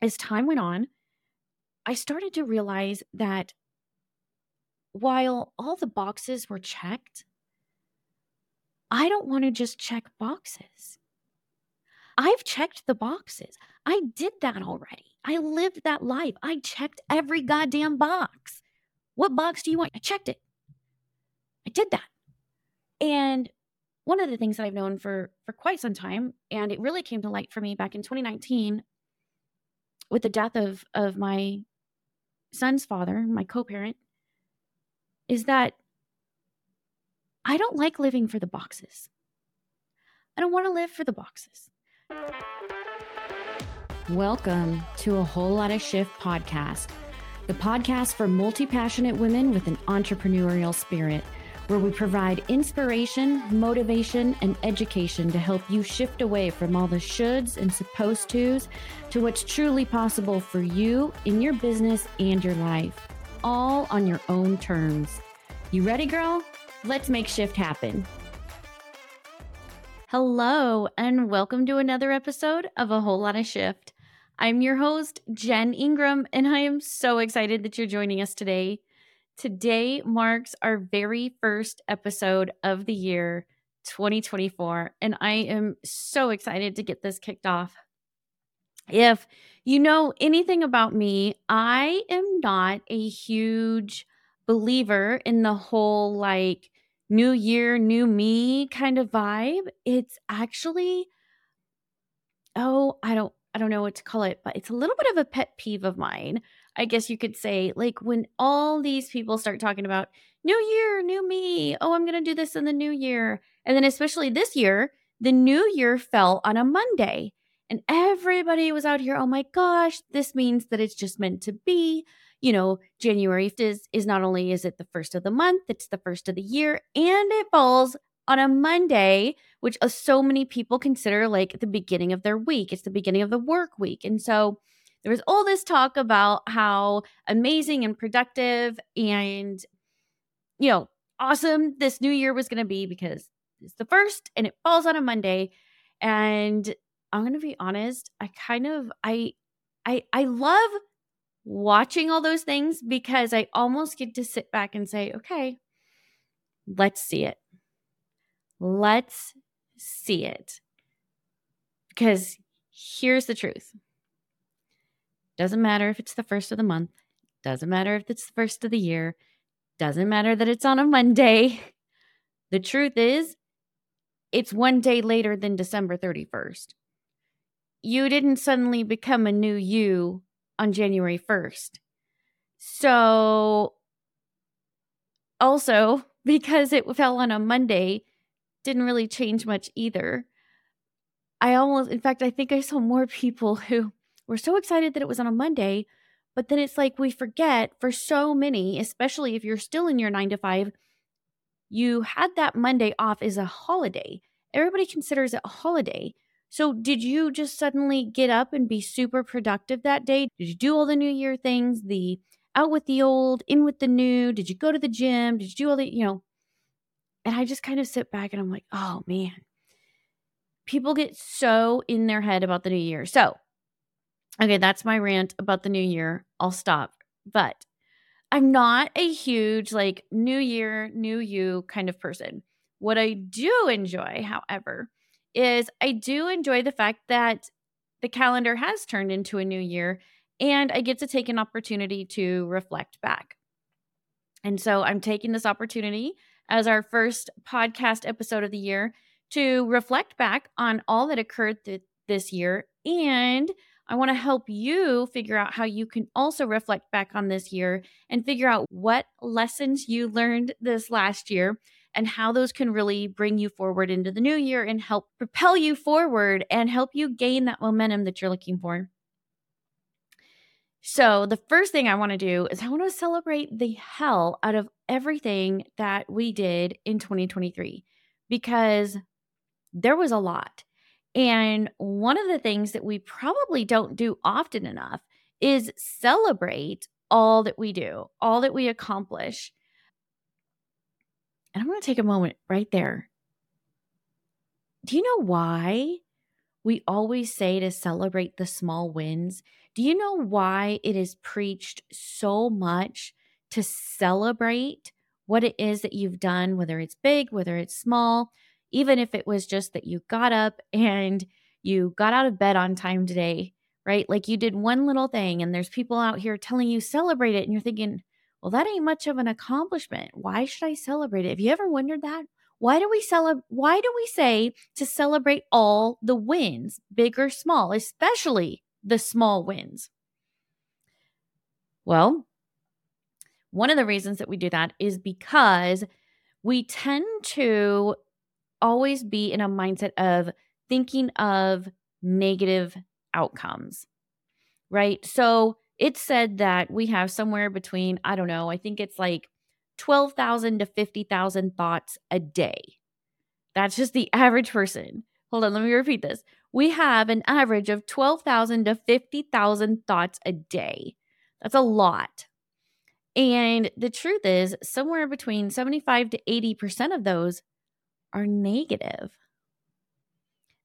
as time went on, I started to realize that while all the boxes were checked, I don't want to just check boxes. I've checked the boxes. I did that already. I lived that life. I checked every goddamn box. What box do you want? I checked it. I did that. And one of the things that I've known for for quite some time and it really came to light for me back in 2019 with the death of of my son's father, my co-parent, is that I don't like living for the boxes. I don't want to live for the boxes. Welcome to a Whole Lotta Shift podcast, the podcast for multi passionate women with an entrepreneurial spirit, where we provide inspiration, motivation, and education to help you shift away from all the shoulds and supposed tos to what's truly possible for you in your business and your life, all on your own terms. You ready, girl? Let's make shift happen. Hello, and welcome to another episode of A Whole Lotta Shift. I'm your host, Jen Ingram, and I am so excited that you're joining us today. Today marks our very first episode of the year 2024, and I am so excited to get this kicked off. If you know anything about me, I am not a huge believer in the whole like new year, new me kind of vibe. It's actually, oh, I don't, I don't know what to call it, but it's a little bit of a pet peeve of mine. I guess you could say, like when all these people start talking about new year, new me. Oh, I'm going to do this in the new year. And then, especially this year, the new year fell on a Monday. And everybody was out here, oh my gosh, this means that it's just meant to be you know, January is is not only is it the first of the month, it's the first of the year, and it falls on a Monday, which uh, so many people consider like the beginning of their week. It's the beginning of the work week. And so there was all this talk about how amazing and productive and you know, awesome this new year was going to be because it's the first and it falls on a Monday and I'm going to be honest, I kind of I I I love watching all those things because I almost get to sit back and say, okay, let's see it. Let's see it. Because here's the truth doesn't matter if it's the first of the month, doesn't matter if it's the first of the year, doesn't matter that it's on a Monday. The truth is, it's one day later than December 31st. You didn't suddenly become a new you on January 1st. So, also, because it fell on a Monday, didn't really change much either. I almost, in fact, I think I saw more people who were so excited that it was on a Monday, but then it's like we forget for so many, especially if you're still in your nine to five, you had that Monday off as a holiday. Everybody considers it a holiday. So, did you just suddenly get up and be super productive that day? Did you do all the New Year things, the out with the old, in with the new? Did you go to the gym? Did you do all the, you know? And I just kind of sit back and I'm like, oh man, people get so in their head about the new year. So, okay, that's my rant about the new year. I'll stop. But I'm not a huge like new year, new you kind of person. What I do enjoy, however, is I do enjoy the fact that the calendar has turned into a new year and I get to take an opportunity to reflect back. And so I'm taking this opportunity as our first podcast episode of the year to reflect back on all that occurred th- this year. And I want to help you figure out how you can also reflect back on this year and figure out what lessons you learned this last year and how those can really bring you forward into the new year and help propel you forward and help you gain that momentum that you're looking for. So, the first thing I want to do is I want to celebrate the hell out of everything that we did in 2023 because there was a lot. And one of the things that we probably don't do often enough is celebrate all that we do, all that we accomplish. And I'm going to take a moment right there. Do you know why we always say to celebrate the small wins? Do you know why it is preached so much to celebrate what it is that you've done, whether it's big, whether it's small, even if it was just that you got up and you got out of bed on time today, right? Like you did one little thing and there's people out here telling you celebrate it and you're thinking, well, that ain't much of an accomplishment. Why should I celebrate it? Have you ever wondered that? Why do we celebrate why do we say to celebrate all the wins, big or small, especially the small wins? Well, one of the reasons that we do that is because we tend to always be in a mindset of thinking of negative outcomes, right? So it said that we have somewhere between, I don't know, I think it's like 12,000 to 50,000 thoughts a day. That's just the average person. Hold on, let me repeat this. We have an average of 12,000 to 50,000 thoughts a day. That's a lot. And the truth is, somewhere between 75 to 80% of those are negative.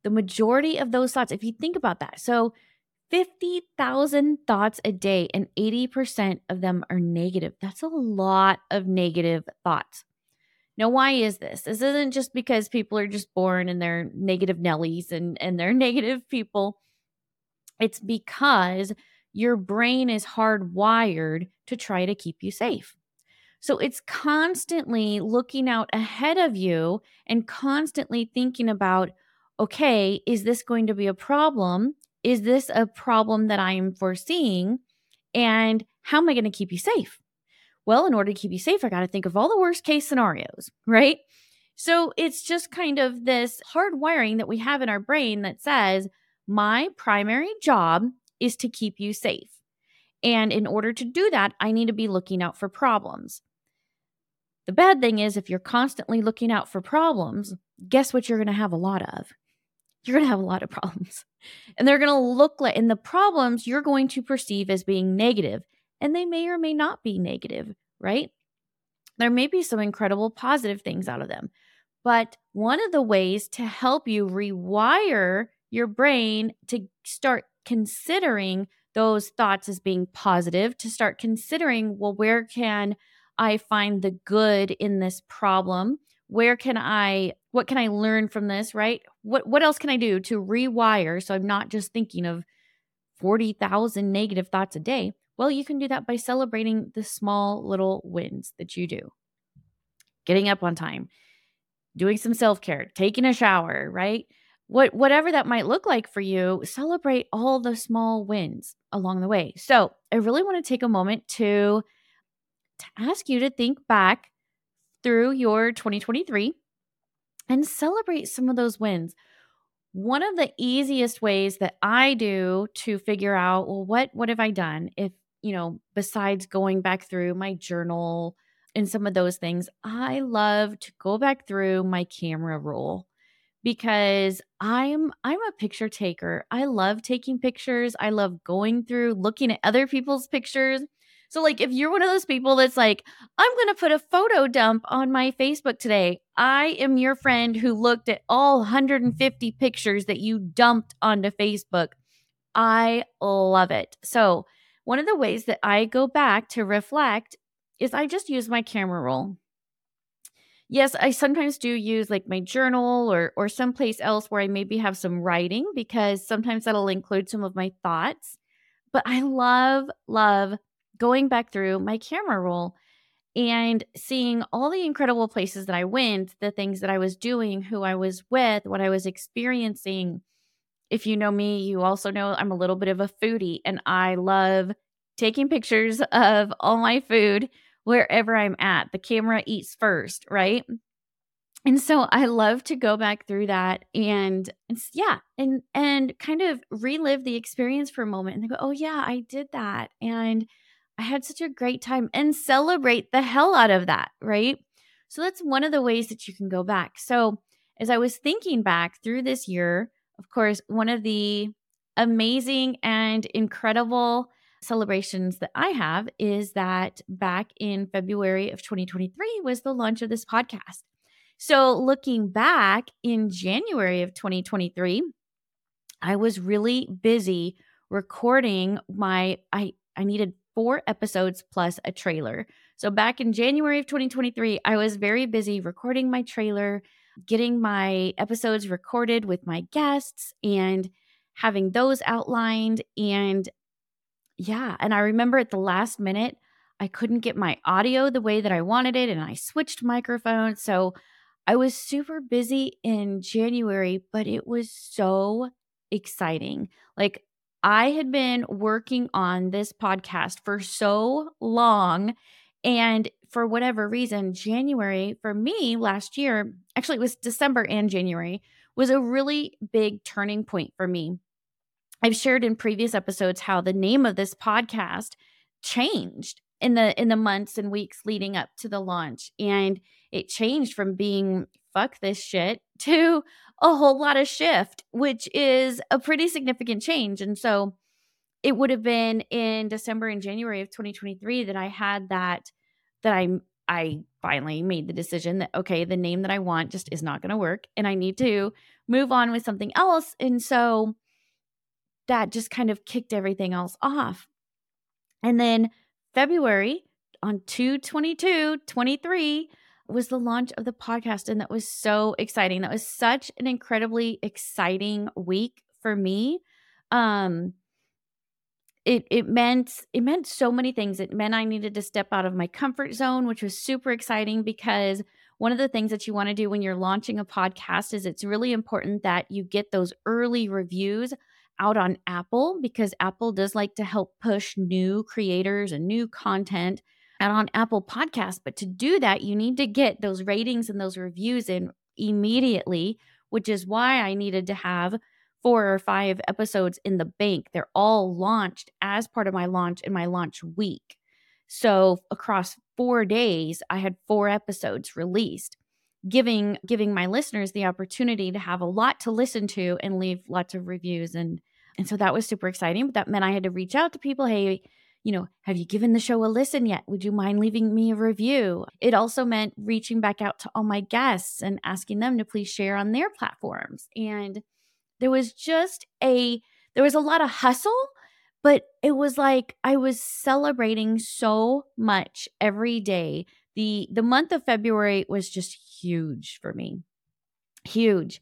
The majority of those thoughts, if you think about that, so 50,000 thoughts a day and 80% of them are negative. That's a lot of negative thoughts. Now, why is this? This isn't just because people are just born and they're negative Nellies and, and they're negative people. It's because your brain is hardwired to try to keep you safe. So it's constantly looking out ahead of you and constantly thinking about, okay, is this going to be a problem? Is this a problem that I am foreseeing? And how am I going to keep you safe? Well, in order to keep you safe, I got to think of all the worst case scenarios, right? So it's just kind of this hard wiring that we have in our brain that says, my primary job is to keep you safe. And in order to do that, I need to be looking out for problems. The bad thing is, if you're constantly looking out for problems, guess what you're going to have a lot of? You're going to have a lot of problems. And they're going to look like, and the problems you're going to perceive as being negative, and they may or may not be negative, right? There may be some incredible positive things out of them. But one of the ways to help you rewire your brain to start considering those thoughts as being positive, to start considering, well, where can I find the good in this problem? Where can I what can I learn from this, right? What what else can I do to rewire so I'm not just thinking of 40,000 negative thoughts a day? Well, you can do that by celebrating the small little wins that you do. Getting up on time, doing some self-care, taking a shower, right? What whatever that might look like for you, celebrate all the small wins along the way. So, I really want to take a moment to to ask you to think back through your 2023 and celebrate some of those wins. One of the easiest ways that I do to figure out, well, what what have I done? If, you know, besides going back through my journal and some of those things, I love to go back through my camera roll because I'm I'm a picture taker. I love taking pictures. I love going through looking at other people's pictures so, like, if you're one of those people that's like, I'm going to put a photo dump on my Facebook today, I am your friend who looked at all 150 pictures that you dumped onto Facebook. I love it. So, one of the ways that I go back to reflect is I just use my camera roll. Yes, I sometimes do use like my journal or or someplace else where I maybe have some writing because sometimes that'll include some of my thoughts. But I love love going back through my camera roll and seeing all the incredible places that I went, the things that I was doing, who I was with, what I was experiencing. If you know me, you also know I'm a little bit of a foodie and I love taking pictures of all my food wherever I'm at. The camera eats first, right? And so I love to go back through that and yeah, and and kind of relive the experience for a moment and go, "Oh yeah, I did that." And I had such a great time and celebrate the hell out of that, right? So that's one of the ways that you can go back. So, as I was thinking back through this year, of course, one of the amazing and incredible celebrations that I have is that back in February of 2023 was the launch of this podcast. So, looking back in January of 2023, I was really busy recording my I I needed 4 episodes plus a trailer. So back in January of 2023, I was very busy recording my trailer, getting my episodes recorded with my guests and having those outlined and yeah, and I remember at the last minute I couldn't get my audio the way that I wanted it and I switched microphones. So I was super busy in January, but it was so exciting. Like I had been working on this podcast for so long. And for whatever reason, January for me last year, actually, it was December and January, was a really big turning point for me. I've shared in previous episodes how the name of this podcast changed in the in the months and weeks leading up to the launch and it changed from being fuck this shit to a whole lotta shift which is a pretty significant change and so it would have been in December and January of 2023 that I had that that I I finally made the decision that okay the name that I want just is not going to work and I need to move on with something else and so that just kind of kicked everything else off. And then February on 222 23 was the launch of the podcast. And that was so exciting. That was such an incredibly exciting week for me. Um, it it meant it meant so many things. It meant I needed to step out of my comfort zone, which was super exciting because one of the things that you want to do when you're launching a podcast is it's really important that you get those early reviews out on Apple because Apple does like to help push new creators and new content out on Apple Podcasts. But to do that, you need to get those ratings and those reviews in immediately, which is why I needed to have four or five episodes in the bank. They're all launched as part of my launch in my launch week. So across 4 days, I had four episodes released giving giving my listeners the opportunity to have a lot to listen to and leave lots of reviews and and so that was super exciting but that meant i had to reach out to people hey you know have you given the show a listen yet would you mind leaving me a review it also meant reaching back out to all my guests and asking them to please share on their platforms and there was just a there was a lot of hustle but it was like i was celebrating so much every day the the month of February was just huge for me. Huge.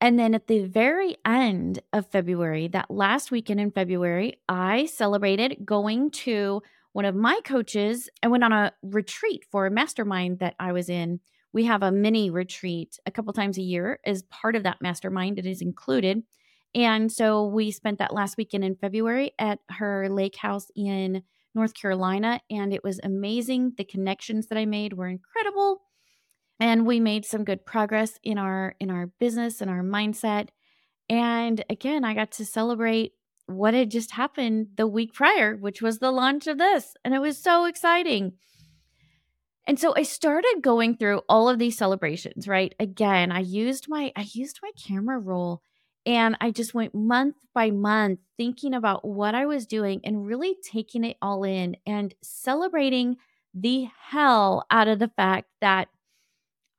And then at the very end of February, that last weekend in February, I celebrated going to one of my coaches. I went on a retreat for a mastermind that I was in. We have a mini retreat a couple times a year as part of that mastermind. It is included. And so we spent that last weekend in February at her lake house in North Carolina, and it was amazing. The connections that I made were incredible, and we made some good progress in our in our business and our mindset. And again, I got to celebrate what had just happened the week prior, which was the launch of this, and it was so exciting. And so I started going through all of these celebrations, right? Again, I used my I used my camera roll and I just went month by month thinking about what I was doing and really taking it all in and celebrating the hell out of the fact that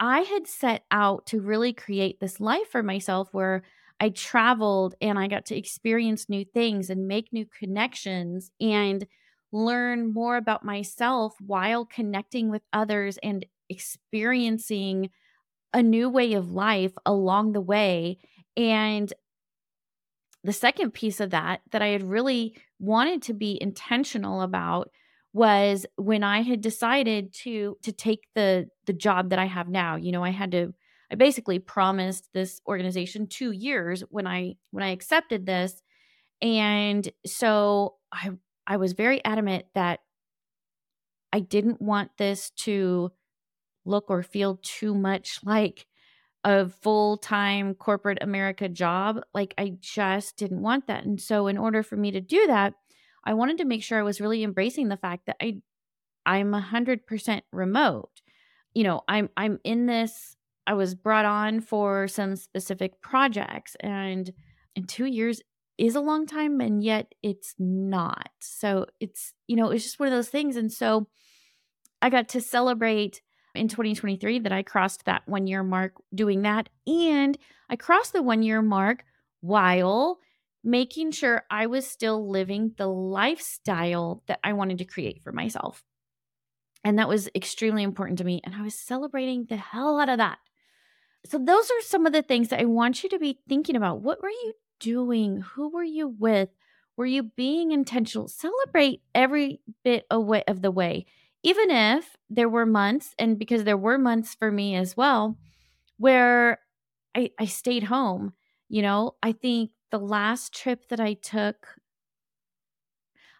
I had set out to really create this life for myself where I traveled and I got to experience new things and make new connections and learn more about myself while connecting with others and experiencing a new way of life along the way. And the second piece of that that I had really wanted to be intentional about was when I had decided to to take the the job that I have now. You know, I had to I basically promised this organization 2 years when I when I accepted this. And so I I was very adamant that I didn't want this to look or feel too much like a full time corporate America job. Like, I just didn't want that. And so, in order for me to do that, I wanted to make sure I was really embracing the fact that I, I'm a hundred percent remote. You know, I'm I'm in this. I was brought on for some specific projects, and in two years is a long time, and yet it's not. So it's you know it's just one of those things. And so, I got to celebrate in 2023 that I crossed that one year mark doing that. And I crossed the one year mark while making sure I was still living the lifestyle that I wanted to create for myself. And that was extremely important to me. And I was celebrating the hell out of that. So, those are some of the things that I want you to be thinking about. What were you doing? Who were you with? Were you being intentional? Celebrate every bit away of the way, even if there were months, and because there were months for me as well, where I, I stayed home. You know, I think the last trip that I took,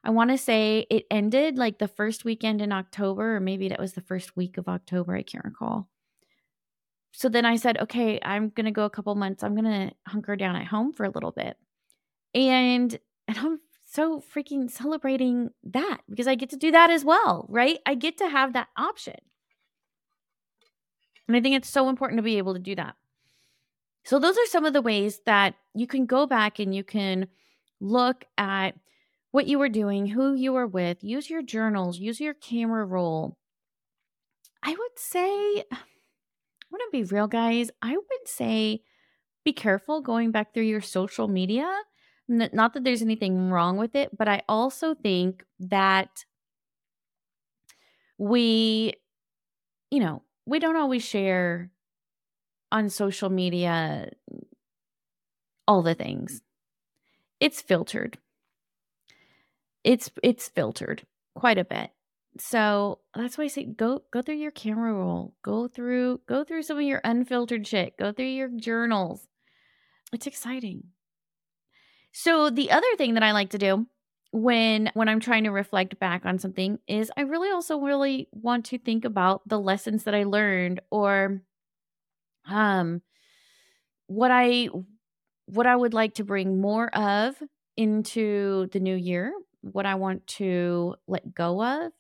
I want to say it ended like the first weekend in October, or maybe that was the first week of October. I can't recall. So then I said, okay, I'm going to go a couple months. I'm going to hunker down at home for a little bit. And and I'm so freaking celebrating that because I get to do that as well, right? I get to have that option. And I think it's so important to be able to do that. So, those are some of the ways that you can go back and you can look at what you were doing, who you were with, use your journals, use your camera roll. I would say, I want to be real, guys. I would say be careful going back through your social media. Not that there's anything wrong with it, but I also think that we, you know, we don't always share on social media all the things. It's filtered. It's it's filtered quite a bit. So that's why I say go go through your camera roll. Go through go through some of your unfiltered shit. Go through your journals. It's exciting. So the other thing that I like to do when when I'm trying to reflect back on something is I really also really want to think about the lessons that I learned or um what I what I would like to bring more of into the new year, what I want to let go of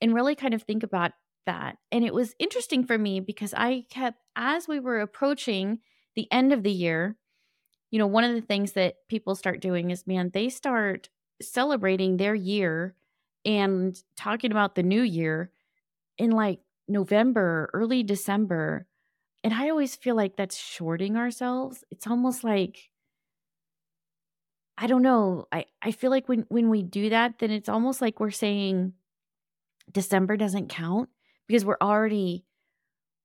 and really kind of think about that. And it was interesting for me because I kept as we were approaching the end of the year, you know, one of the things that people start doing is man, they start celebrating their year and talking about the new year in like November, early December and I always feel like that's shorting ourselves. It's almost like I don't know. I, I feel like when, when we do that, then it's almost like we're saying December doesn't count because we're already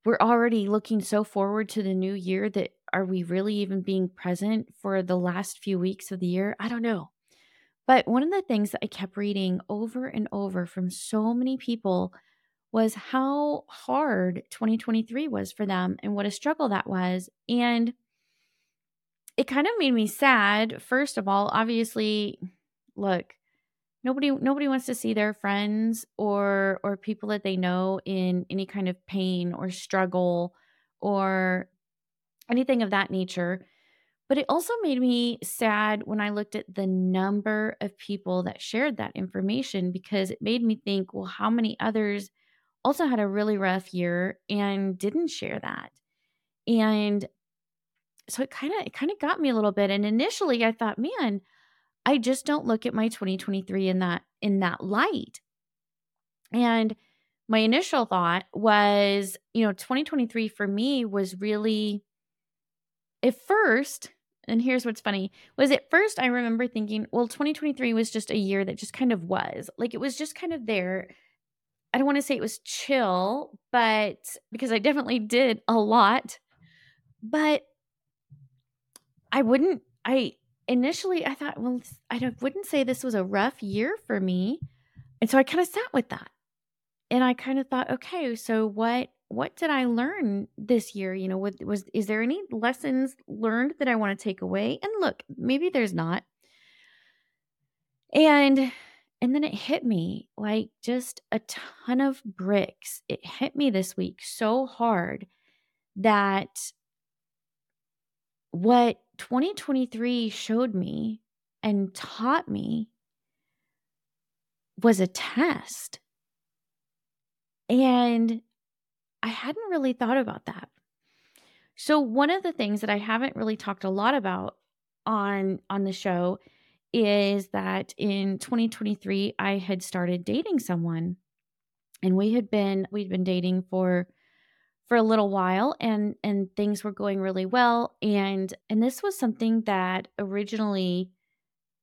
we're already looking so forward to the new year that are we really even being present for the last few weeks of the year? I don't know. But one of the things that I kept reading over and over from so many people was how hard 2023 was for them and what a struggle that was. And it kind of made me sad. First of all, obviously, look, nobody nobody wants to see their friends or or people that they know in any kind of pain or struggle or anything of that nature. But it also made me sad when I looked at the number of people that shared that information because it made me think, well, how many others also had a really rough year and didn't share that. And so it kind of it kind of got me a little bit and initially I thought, man, I just don't look at my 2023 in that in that light. And my initial thought was, you know, 2023 for me was really at first, and here's what's funny, was at first I remember thinking, well, 2023 was just a year that just kind of was. Like it was just kind of there I don't want to say it was chill, but because I definitely did a lot. But I wouldn't, I initially I thought, well, I wouldn't say this was a rough year for me. And so I kind of sat with that. And I kind of thought, okay, so what what did I learn this year? You know, was, was is there any lessons learned that I want to take away? And look, maybe there's not. And and then it hit me like just a ton of bricks. It hit me this week so hard that what 2023 showed me and taught me was a test. And I hadn't really thought about that. So one of the things that I haven't really talked a lot about on on the show is that in 2023 I had started dating someone and we had been we'd been dating for for a little while and and things were going really well and and this was something that originally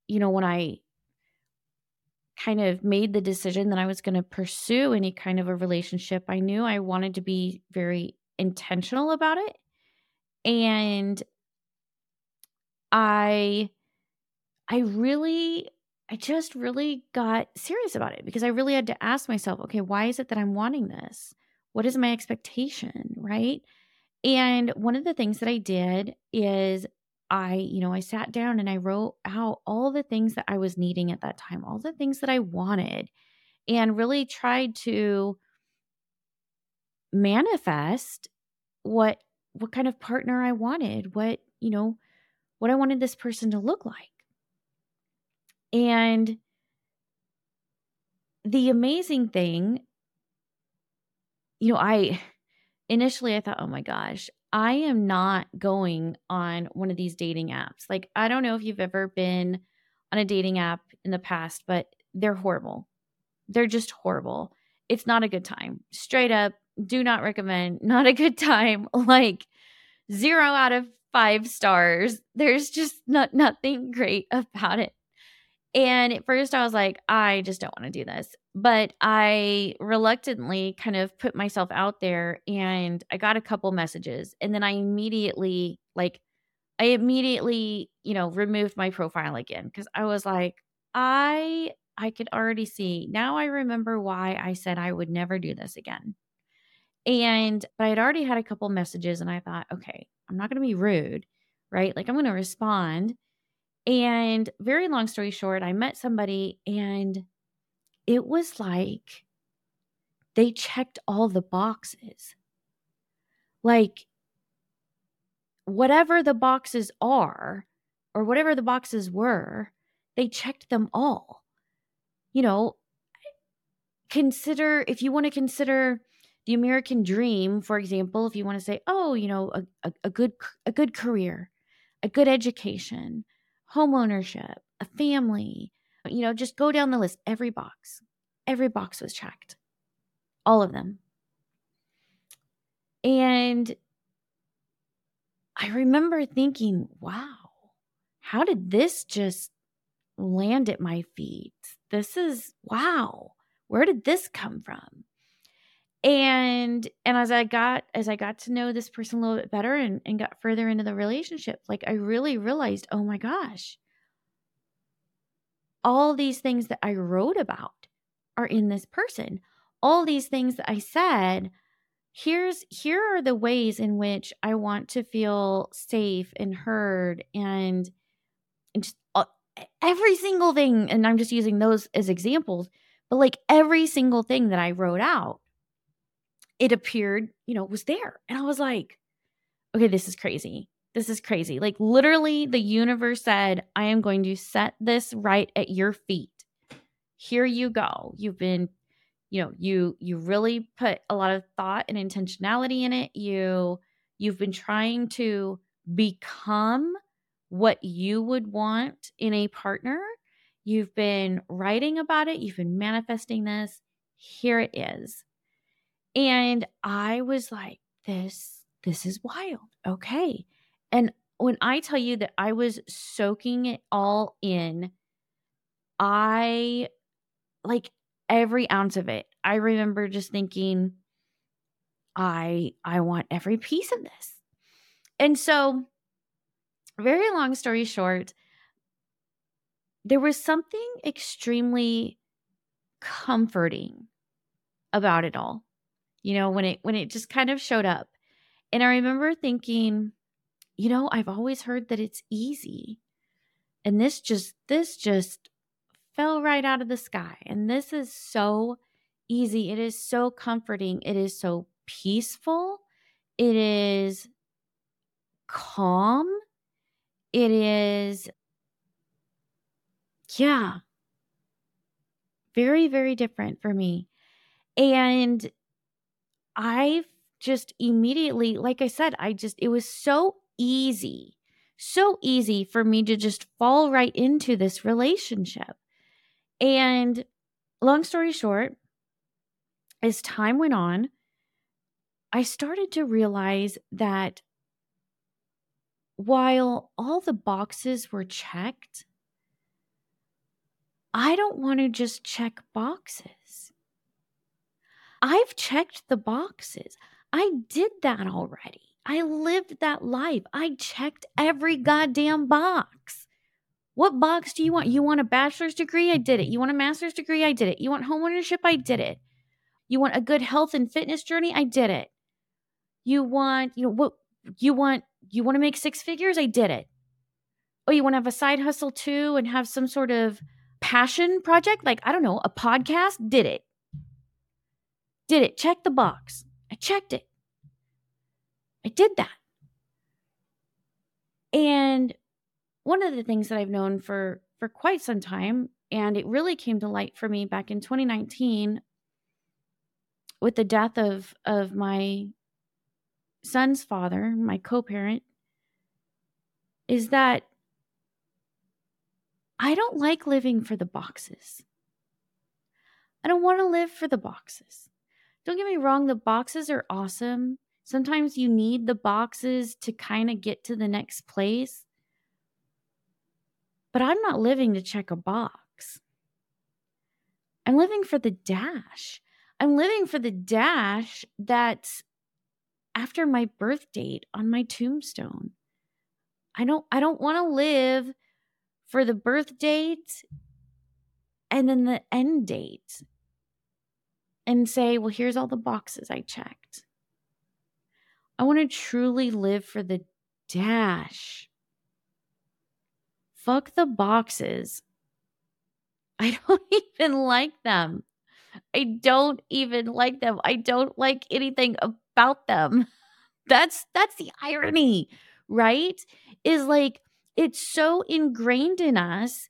you know, when I kind of made the decision that I was going to pursue any kind of a relationship, I knew I wanted to be very intentional about it. And I I really I just really got serious about it because I really had to ask myself, okay, why is it that I'm wanting this? What is my expectation, right? And one of the things that I did is I, you know, I sat down and I wrote out all the things that I was needing at that time, all the things that I wanted, and really tried to manifest what what kind of partner I wanted, what, you know, what I wanted this person to look like. And the amazing thing, you know, I initially I thought, oh my gosh, I am not going on one of these dating apps. Like, I don't know if you've ever been on a dating app in the past, but they're horrible. They're just horrible. It's not a good time. Straight up, do not recommend. Not a good time. Like, zero out of five stars. There's just not nothing great about it. And at first I was like, I just don't want to do this. But I reluctantly kind of put myself out there and I got a couple messages. And then I immediately, like, I immediately, you know, removed my profile again because I was like, I I could already see. Now I remember why I said I would never do this again. And but I had already had a couple messages and I thought, okay, I'm not going to be rude, right? Like I'm going to respond. And very long story short, I met somebody and it was like they checked all the boxes. Like whatever the boxes are or whatever the boxes were, they checked them all. You know, consider if you want to consider the American dream, for example, if you want to say, oh, you know, a, a, a good a good career, a good education, home ownership, a family, you know, just go down the list. Every box, every box was checked, all of them. And I remember thinking, wow, how did this just land at my feet? This is wow. Where did this come from? And and as i got as i got to know this person a little bit better and, and got further into the relationship like i really realized oh my gosh all these things that i wrote about are in this person. All these things that i said here's here are the ways in which i want to feel safe and heard and, and just uh, every single thing and i'm just using those as examples but like every single thing that i wrote out it appeared, you know, was there. And I was like, okay, this is crazy. This is crazy. Like literally the universe said, I am going to set this right at your feet. Here you go. You've been you know, you you really put a lot of thought and intentionality in it. You you've been trying to become what you would want in a partner. You've been writing about it, you've been manifesting this. Here it is. And I was like, this, this is wild. Okay. And when I tell you that I was soaking it all in, I like every ounce of it. I remember just thinking, I I want every piece of this. And so, very long story short, there was something extremely comforting about it all you know, when it when it just kind of showed up. And I remember thinking, you know, I've always heard that it's easy. And this just this just fell right out of the sky. And this is so easy. It is so comforting. It is so peaceful. It is calm. It is yeah. Very very different for me. And I just immediately, like I said, I just, it was so easy, so easy for me to just fall right into this relationship. And long story short, as time went on, I started to realize that while all the boxes were checked, I don't want to just check boxes. I've checked the boxes. I did that already. I lived that life. I checked every goddamn box. What box do you want? You want a bachelor's degree? I did it. You want a master's degree? I did it. You want homeownership? I did it. You want a good health and fitness journey? I did it. You want, you know, what you want, you want to make six figures? I did it. Oh, you want to have a side hustle too and have some sort of passion project? Like, I don't know, a podcast? Did it. Did it. Check the box. I checked it. I did that. And one of the things that I've known for for quite some time and it really came to light for me back in 2019 with the death of of my son's father, my co-parent, is that I don't like living for the boxes. I don't want to live for the boxes. Don't get me wrong, the boxes are awesome. Sometimes you need the boxes to kind of get to the next place. But I'm not living to check a box. I'm living for the dash. I'm living for the dash that's after my birth date on my tombstone. I don't I don't want to live for the birth date and then the end date and say, well, here's all the boxes I checked. I want to truly live for the dash. Fuck the boxes. I don't even like them. I don't even like them. I don't like anything about them. That's that's the irony, right? Is like it's so ingrained in us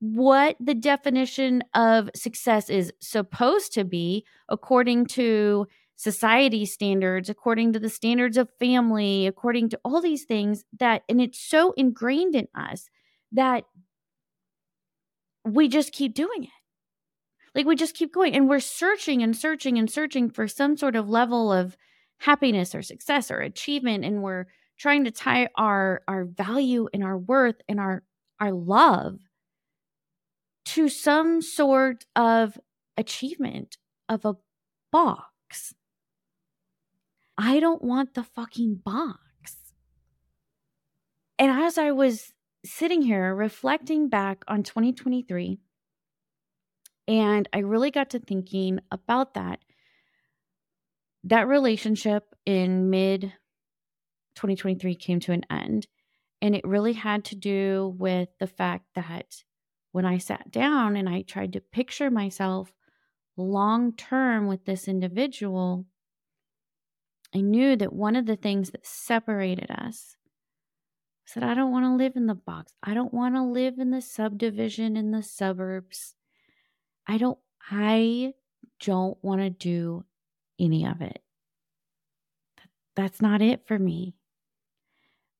what the definition of success is supposed to be according to society standards, according to the standards of family, according to all these things that, and it's so ingrained in us that we just keep doing it. Like we just keep going and we're searching and searching and searching for some sort of level of happiness or success or achievement. And we're trying to tie our our value and our worth and our our love to some sort of achievement of a box. I don't want the fucking box. And as I was sitting here reflecting back on 2023, and I really got to thinking about that, that relationship in mid 2023 came to an end. And it really had to do with the fact that when I sat down and I tried to picture myself long term with this individual, I knew that one of the things that separated us was that I don't want to live in the box. I don't want to live in the subdivision in the suburbs. I don't I don't want to do any of it. That's not it for me.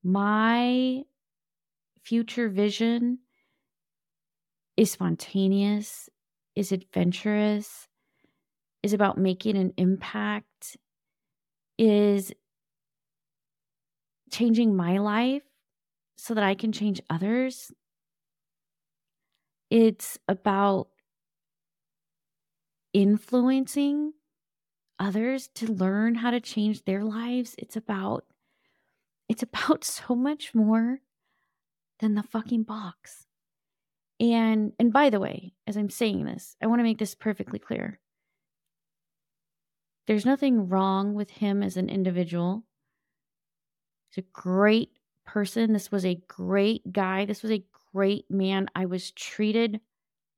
My future vision is spontaneous, is adventurous, is about making an impact, is changing my life so that I can change others. It's about influencing others to learn how to change their lives. It's about it's about so much more than the fucking box. And and by the way, as I'm saying this, I want to make this perfectly clear. There's nothing wrong with him as an individual. He's a great person. This was a great guy. This was a great man. I was treated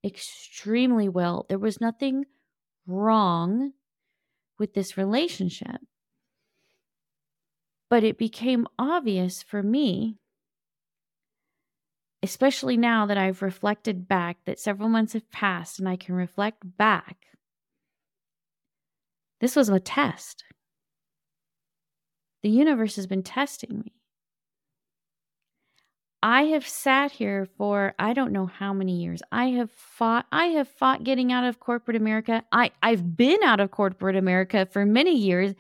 extremely well. There was nothing wrong with this relationship. But it became obvious for me especially now that I've reflected back, that several months have passed and I can reflect back. This was a test. The universe has been testing me. I have sat here for I don't know how many years. I have fought I have fought getting out of corporate America. I I've been out of corporate America for many years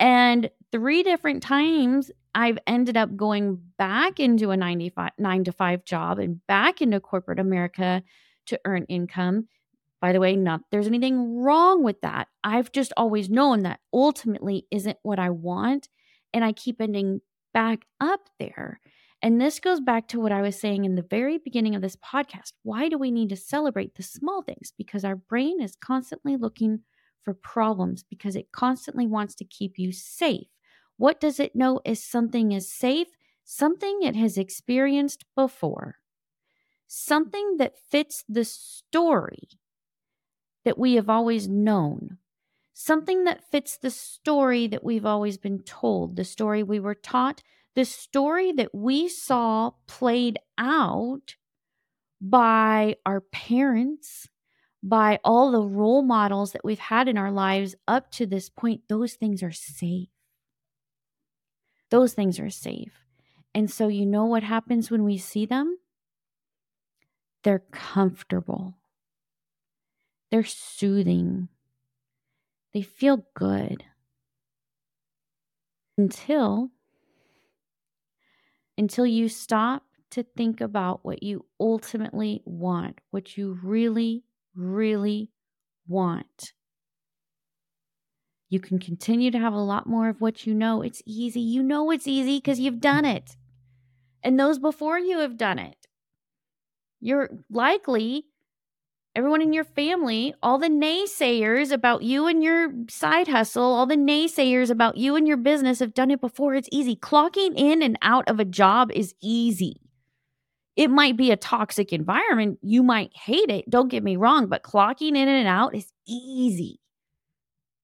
and three different times I've ended up going back into a 95 9 to 5 job and back into corporate America to earn income. By the way, not there's anything wrong with that. I've just always known that ultimately isn't what I want. And I keep ending back up there. And this goes back to what I was saying in the very beginning of this podcast. Why do we need to celebrate the small things? Because our brain is constantly looking for problems because it constantly wants to keep you safe. What does it know is something is safe? Something it has experienced before. Something that fits the story that we have always known. Something that fits the story that we've always been told, the story we were taught, the story that we saw played out by our parents, by all the role models that we've had in our lives up to this point, those things are safe. Those things are safe. And so, you know what happens when we see them? They're comfortable, they're soothing, they feel good until until you stop to think about what you ultimately want, what you really, really want. You can continue to have a lot more of what you know. It's easy. You know it's easy because you've done it. And those before you have done it. You're likely everyone in your family, all the naysayers about you and your side hustle, all the naysayers about you and your business have done it before. It's easy. Clocking in and out of a job is easy. It might be a toxic environment. You might hate it. Don't get me wrong, but clocking in and out is easy.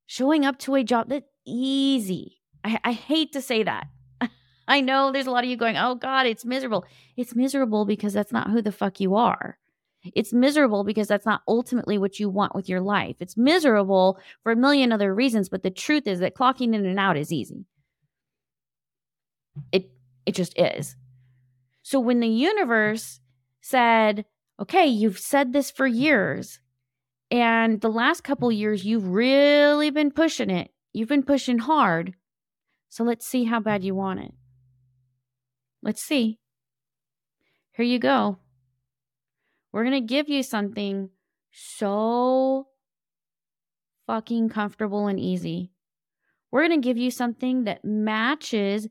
Showing up to a job that's easy. I, I hate to say that. I know there's a lot of you going, oh God, it's miserable. It's miserable because that's not who the fuck you are. It's miserable because that's not ultimately what you want with your life. It's miserable for a million other reasons, but the truth is that clocking in and out is easy. It it just is. So when the universe said, "Okay, you've said this for years, and the last couple years you've really been pushing it. You've been pushing hard. So let's see how bad you want it. Let's see. Here you go. We're going to give you something so fucking comfortable and easy. We're going to give you something that matches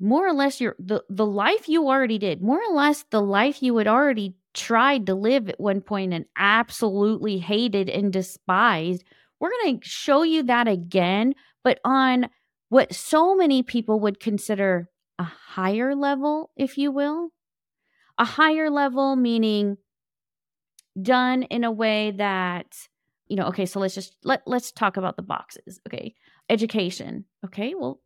more or less your the, the life you already did, more or less the life you had already tried to live at one point and absolutely hated and despised. We're going to show you that again, but on what so many people would consider a higher level, if you will. A higher level meaning done in a way that you know okay so let's just let let's talk about the boxes okay education okay well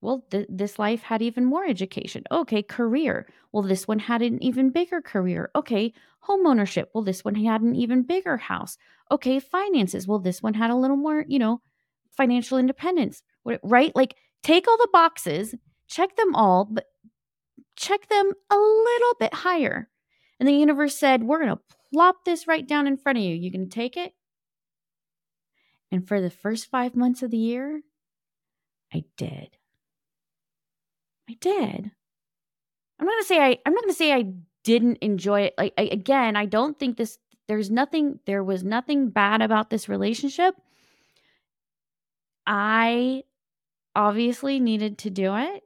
well th- this life had even more education. Okay career. Well this one had an even bigger career. Okay home ownership well this one had an even bigger house. Okay finances. Well this one had a little more you know financial independence. Right? Like take all the boxes check them all but check them a little bit higher. And the universe said we're going to plop this right down in front of you. You can take it. And for the first five months of the year, I did. I did. I'm not gonna say I. I'm not gonna say I didn't enjoy it. Like I, again, I don't think this. There's nothing. There was nothing bad about this relationship. I obviously needed to do it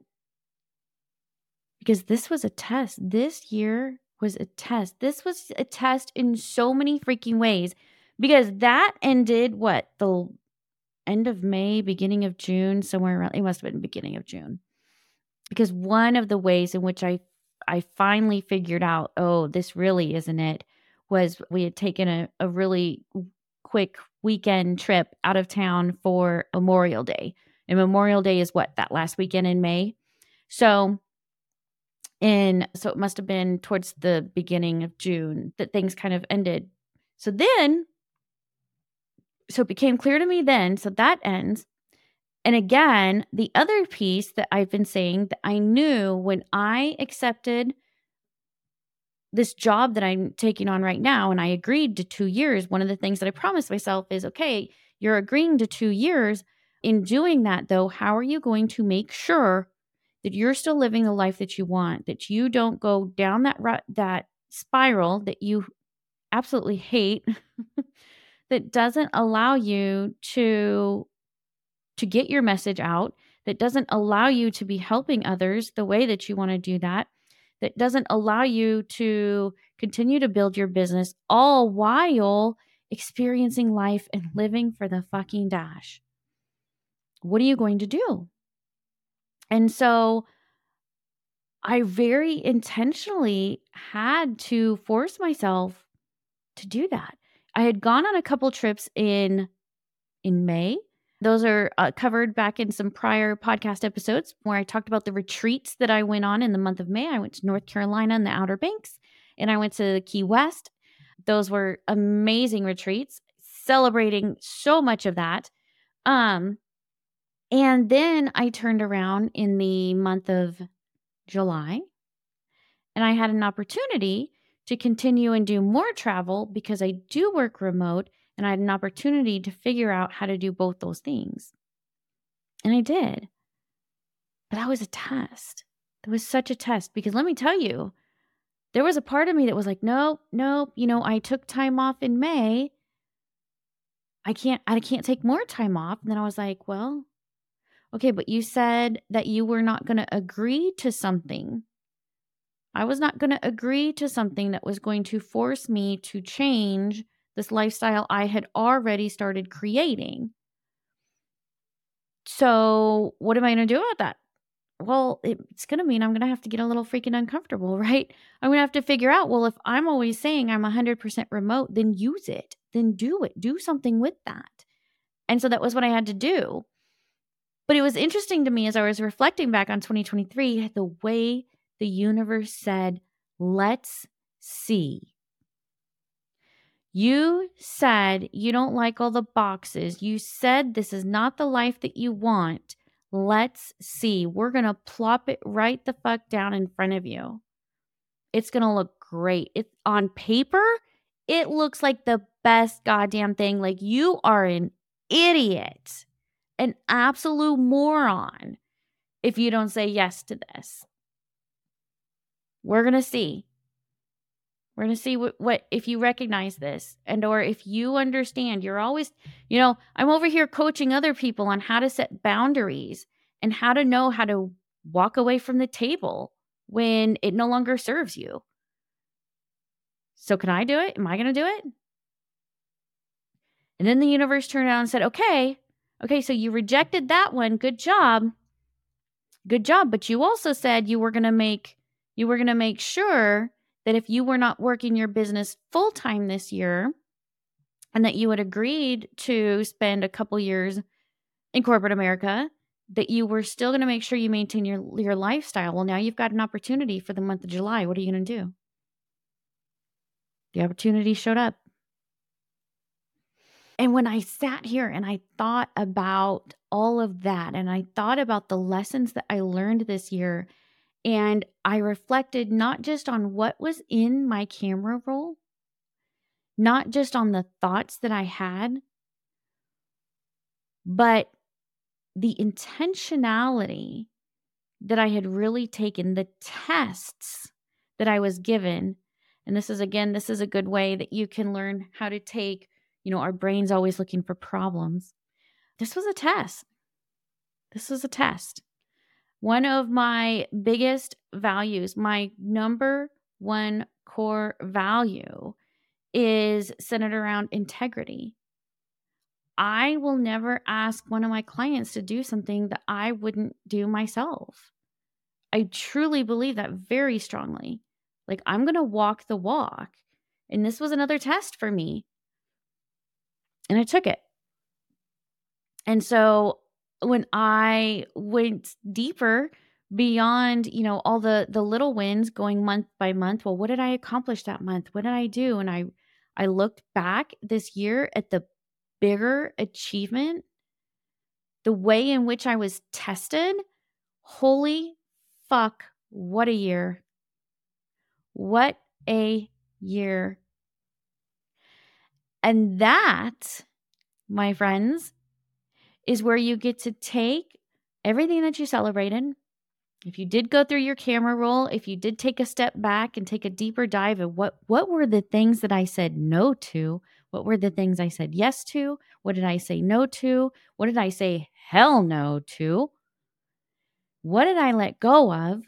because this was a test. This year was a test. This was a test in so many freaking ways because that ended what the end of May, beginning of June, somewhere around it must have been beginning of June. Because one of the ways in which I I finally figured out, oh, this really isn't it, was we had taken a, a really quick weekend trip out of town for Memorial Day. And Memorial Day is what, that last weekend in May? So and so it must have been towards the beginning of June that things kind of ended. So then, so it became clear to me then, so that ends. And again, the other piece that I've been saying that I knew when I accepted this job that I'm taking on right now, and I agreed to two years, one of the things that I promised myself is okay, you're agreeing to two years. In doing that, though, how are you going to make sure that you're still living the life that you want, that you don't go down that that spiral that you absolutely hate that doesn't allow you to to get your message out, that doesn't allow you to be helping others the way that you want to do that, that doesn't allow you to continue to build your business all while experiencing life and living for the fucking dash. What are you going to do? And so I very intentionally had to force myself to do that. I had gone on a couple trips in in May. Those are uh, covered back in some prior podcast episodes where I talked about the retreats that I went on in the month of May. I went to North Carolina and the Outer Banks, and I went to Key West. Those were amazing retreats, celebrating so much of that. Um, and then I turned around in the month of July and I had an opportunity to continue and do more travel because I do work remote and I had an opportunity to figure out how to do both those things. And I did. But that was a test. That was such a test because let me tell you, there was a part of me that was like, nope, nope. You know, I took time off in May. I can't, I can't take more time off. And then I was like, well, okay, but you said that you were not going to agree to something. I was not going to agree to something that was going to force me to change this lifestyle I had already started creating. So, what am I going to do about that? Well, it's going to mean I'm going to have to get a little freaking uncomfortable, right? I'm going to have to figure out, well, if I'm always saying I'm 100% remote, then use it, then do it, do something with that. And so that was what I had to do. But it was interesting to me as I was reflecting back on 2023, the way the universe said, let's see. You said you don't like all the boxes. You said this is not the life that you want. Let's see. We're going to plop it right the fuck down in front of you. It's going to look great. It's on paper, it looks like the best goddamn thing. Like you are an idiot an absolute moron if you don't say yes to this. We're going to see. We're going to see what, what if you recognize this and or if you understand you're always you know I'm over here coaching other people on how to set boundaries and how to know how to walk away from the table when it no longer serves you. So can I do it? Am I going to do it? And then the universe turned around and said, "Okay, Okay, so you rejected that one. Good job. Good job. But you also said you were going to make you were going to make sure that if you were not working your business full time this year and that you had agreed to spend a couple years in corporate America, that you were still going to make sure you maintain your your lifestyle. Well, now you've got an opportunity for the month of July. What are you going to do? The opportunity showed up. And when I sat here and I thought about all of that, and I thought about the lessons that I learned this year, and I reflected not just on what was in my camera roll, not just on the thoughts that I had, but the intentionality that I had really taken, the tests that I was given. And this is again, this is a good way that you can learn how to take you know, our brain's always looking for problems. This was a test. This was a test. One of my biggest values, my number one core value is centered around integrity. I will never ask one of my clients to do something that I wouldn't do myself. I truly believe that very strongly. Like, I'm going to walk the walk. And this was another test for me and I took it. And so when I went deeper beyond, you know, all the the little wins going month by month, well, what did I accomplish that month? What did I do? And I I looked back this year at the bigger achievement, the way in which I was tested. Holy fuck, what a year. What a year and that, my friends, is where you get to take everything that you celebrated, if you did go through your camera roll, if you did take a step back and take a deeper dive of what what were the things that I said no to? What were the things I said yes to? What did I say no to? What did I say hell no to? What did I let go of?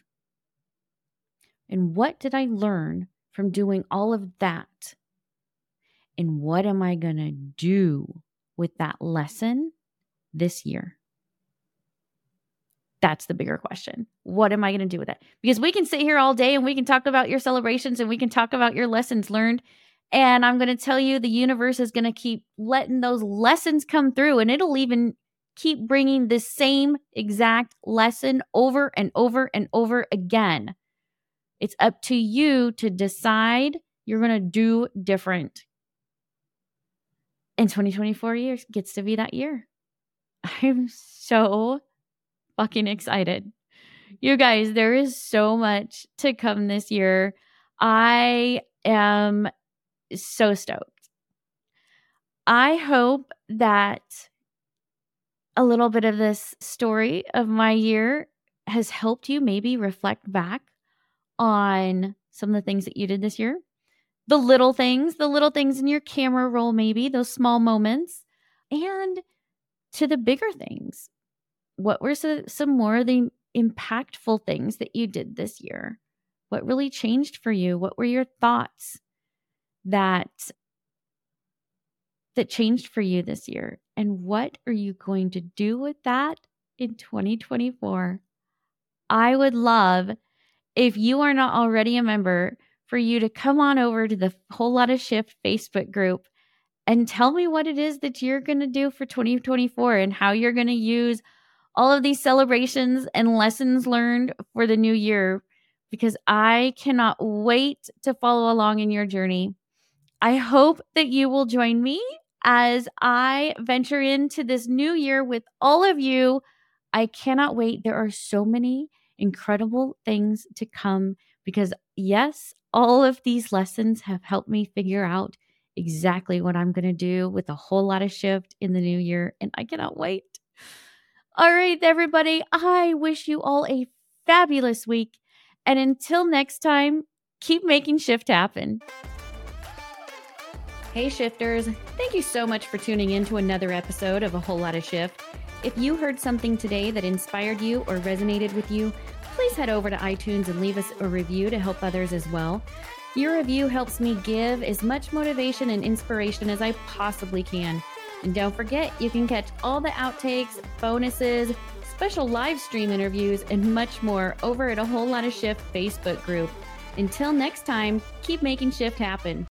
And what did I learn from doing all of that? And what am I going to do with that lesson this year? That's the bigger question. What am I going to do with it? Because we can sit here all day and we can talk about your celebrations and we can talk about your lessons learned. And I'm going to tell you the universe is going to keep letting those lessons come through and it'll even keep bringing the same exact lesson over and over and over again. It's up to you to decide you're going to do different. And 2024 years gets to be that year. I'm so fucking excited. You guys, there is so much to come this year. I am so stoked. I hope that a little bit of this story of my year has helped you maybe reflect back on some of the things that you did this year. The little things, the little things in your camera roll, maybe those small moments, and to the bigger things what were some more of the impactful things that you did this year? What really changed for you? What were your thoughts that that changed for you this year? And what are you going to do with that in 2024? I would love if you are not already a member for you to come on over to the Whole Lotta Shift Facebook group and tell me what it is that you're going to do for 2024 and how you're going to use all of these celebrations and lessons learned for the new year because I cannot wait to follow along in your journey. I hope that you will join me as I venture into this new year with all of you. I cannot wait. There are so many incredible things to come because, yes, all of these lessons have helped me figure out exactly what I'm going to do with a whole lotta shift in the new year. And I cannot wait. All right, everybody, I wish you all a fabulous week. And until next time, keep making shift happen. Hey, shifters, thank you so much for tuning in to another episode of A Whole Lotta Shift. If you heard something today that inspired you or resonated with you, please head over to iTunes and leave us a review to help others as well. Your review helps me give as much motivation and inspiration as I possibly can. And don't forget, you can catch all the outtakes, bonuses, special live stream interviews, and much more over at a whole lotta Shift Facebook group. Until next time, keep making shift happen.